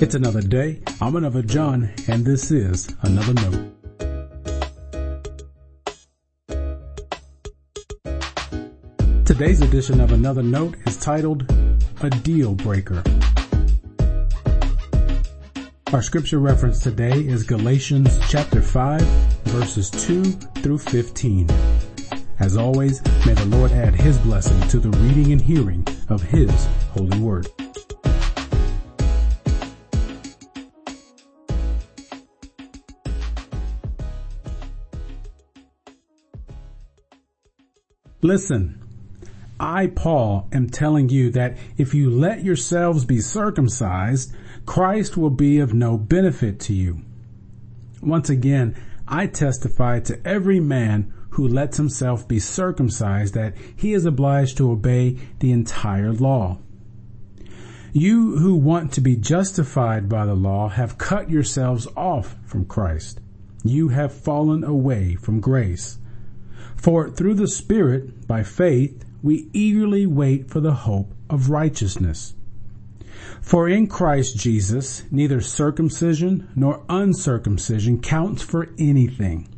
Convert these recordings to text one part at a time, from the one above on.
It's another day. I'm another John, and this is another note. Today's edition of Another Note is titled A Deal Breaker. Our scripture reference today is Galatians chapter 5 verses 2 through 15. As always, may the Lord add his blessing to the reading and hearing of his holy word. Listen, I, Paul, am telling you that if you let yourselves be circumcised, Christ will be of no benefit to you. Once again, I testify to every man who lets himself be circumcised that he is obliged to obey the entire law. You who want to be justified by the law have cut yourselves off from Christ. You have fallen away from grace. For through the Spirit, by faith, we eagerly wait for the hope of righteousness. For in Christ Jesus, neither circumcision nor uncircumcision counts for anything.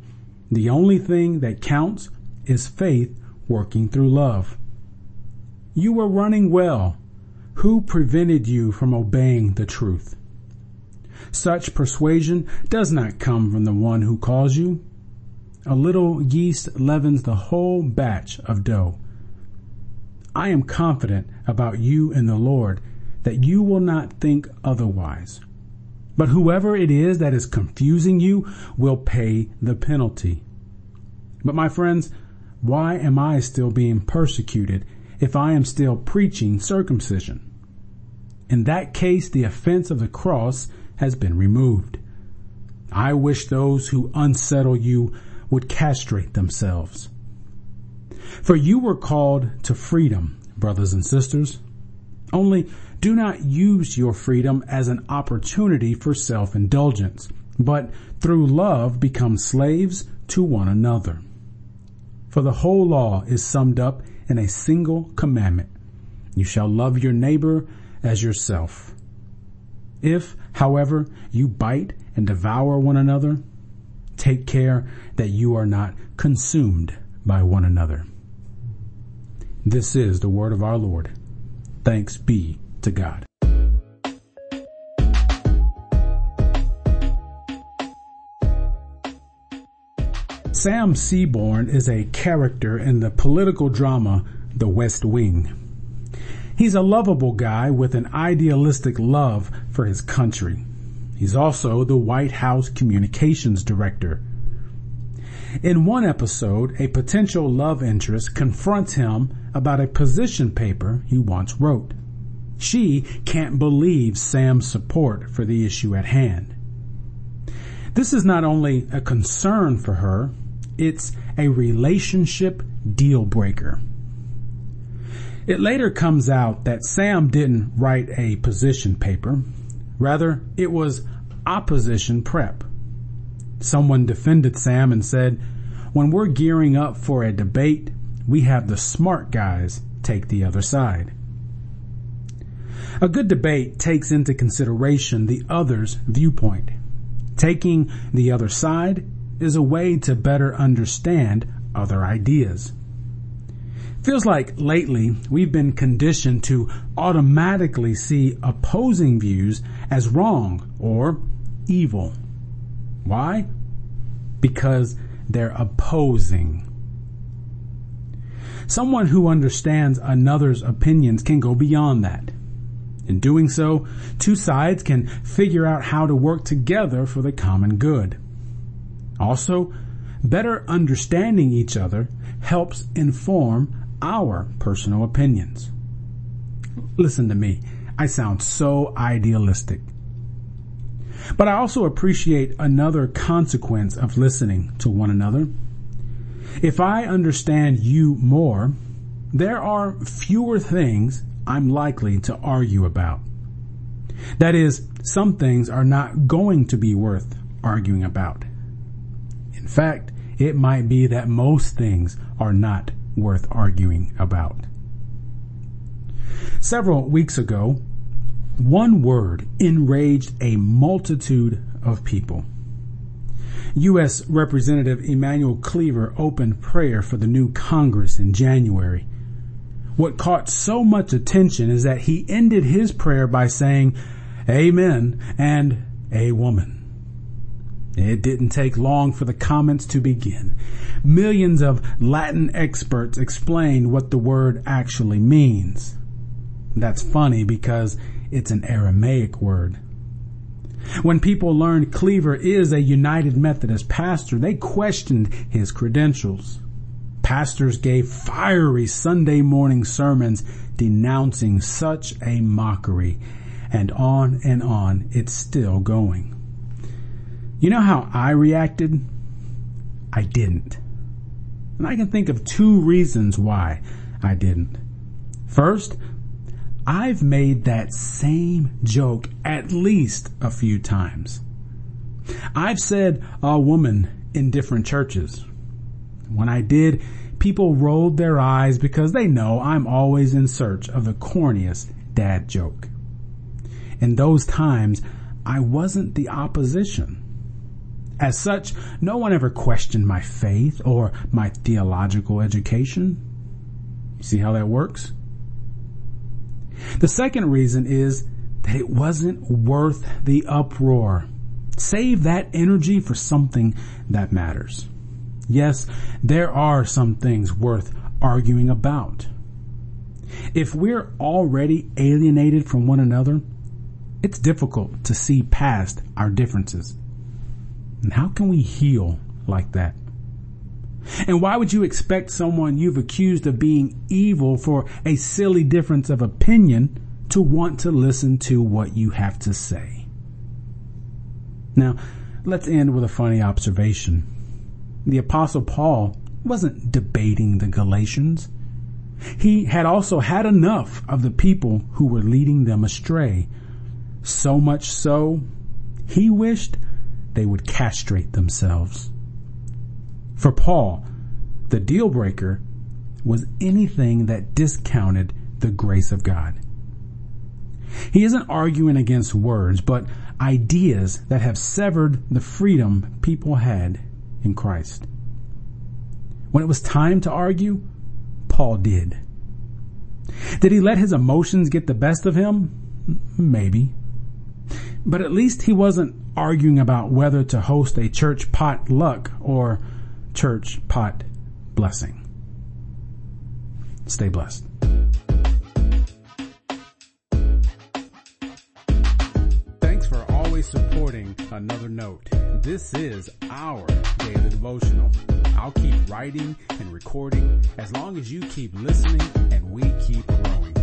The only thing that counts is faith working through love. You were running well. Who prevented you from obeying the truth? Such persuasion does not come from the one who calls you. A little yeast leavens the whole batch of dough. I am confident about you in the Lord that you will not think otherwise. But whoever it is that is confusing you will pay the penalty. But my friends, why am I still being persecuted if I am still preaching circumcision? In that case, the offense of the cross has been removed. I wish those who unsettle you would castrate themselves. For you were called to freedom, brothers and sisters. Only do not use your freedom as an opportunity for self-indulgence, but through love become slaves to one another. For the whole law is summed up in a single commandment. You shall love your neighbor as yourself. If, however, you bite and devour one another, Take care that you are not consumed by one another. This is the word of our Lord. Thanks be to God. Sam Seaborn is a character in the political drama The West Wing. He's a lovable guy with an idealistic love for his country. He's also the White House communications director. In one episode, a potential love interest confronts him about a position paper he once wrote. She can't believe Sam's support for the issue at hand. This is not only a concern for her, it's a relationship deal breaker. It later comes out that Sam didn't write a position paper. Rather, it was opposition prep. Someone defended Sam and said, when we're gearing up for a debate, we have the smart guys take the other side. A good debate takes into consideration the other's viewpoint. Taking the other side is a way to better understand other ideas. Feels like lately we've been conditioned to automatically see opposing views as wrong or evil. Why? Because they're opposing. Someone who understands another's opinions can go beyond that. In doing so, two sides can figure out how to work together for the common good. Also, better understanding each other helps inform our personal opinions. Listen to me. I sound so idealistic. But I also appreciate another consequence of listening to one another. If I understand you more, there are fewer things I'm likely to argue about. That is, some things are not going to be worth arguing about. In fact, it might be that most things are not worth arguing about. Several weeks ago, One word enraged a multitude of people. U.S. Representative Emanuel Cleaver opened prayer for the new Congress in January. What caught so much attention is that he ended his prayer by saying, Amen and a woman. It didn't take long for the comments to begin. Millions of Latin experts explained what the word actually means. That's funny because it's an Aramaic word. When people learned Cleaver is a United Methodist pastor, they questioned his credentials. Pastors gave fiery Sunday morning sermons denouncing such a mockery, and on and on it's still going. You know how I reacted? I didn't. And I can think of two reasons why I didn't. First, I've made that same joke at least a few times. I've said a woman in different churches. When I did, people rolled their eyes because they know I'm always in search of the corniest dad joke. In those times, I wasn't the opposition. As such, no one ever questioned my faith or my theological education. You see how that works? The second reason is that it wasn't worth the uproar. Save that energy for something that matters. Yes, there are some things worth arguing about. If we're already alienated from one another, it's difficult to see past our differences. And how can we heal like that? And why would you expect someone you've accused of being evil for a silly difference of opinion to want to listen to what you have to say? Now, let's end with a funny observation. The apostle Paul wasn't debating the Galatians. He had also had enough of the people who were leading them astray. So much so, he wished they would castrate themselves. For Paul, the deal breaker was anything that discounted the grace of God. He isn't arguing against words, but ideas that have severed the freedom people had in Christ. When it was time to argue, Paul did. Did he let his emotions get the best of him? Maybe. But at least he wasn't arguing about whether to host a church potluck or church pot blessing. Stay blessed. Thanks for always supporting Another Note. This is our daily devotional. I'll keep writing and recording as long as you keep listening and we keep growing.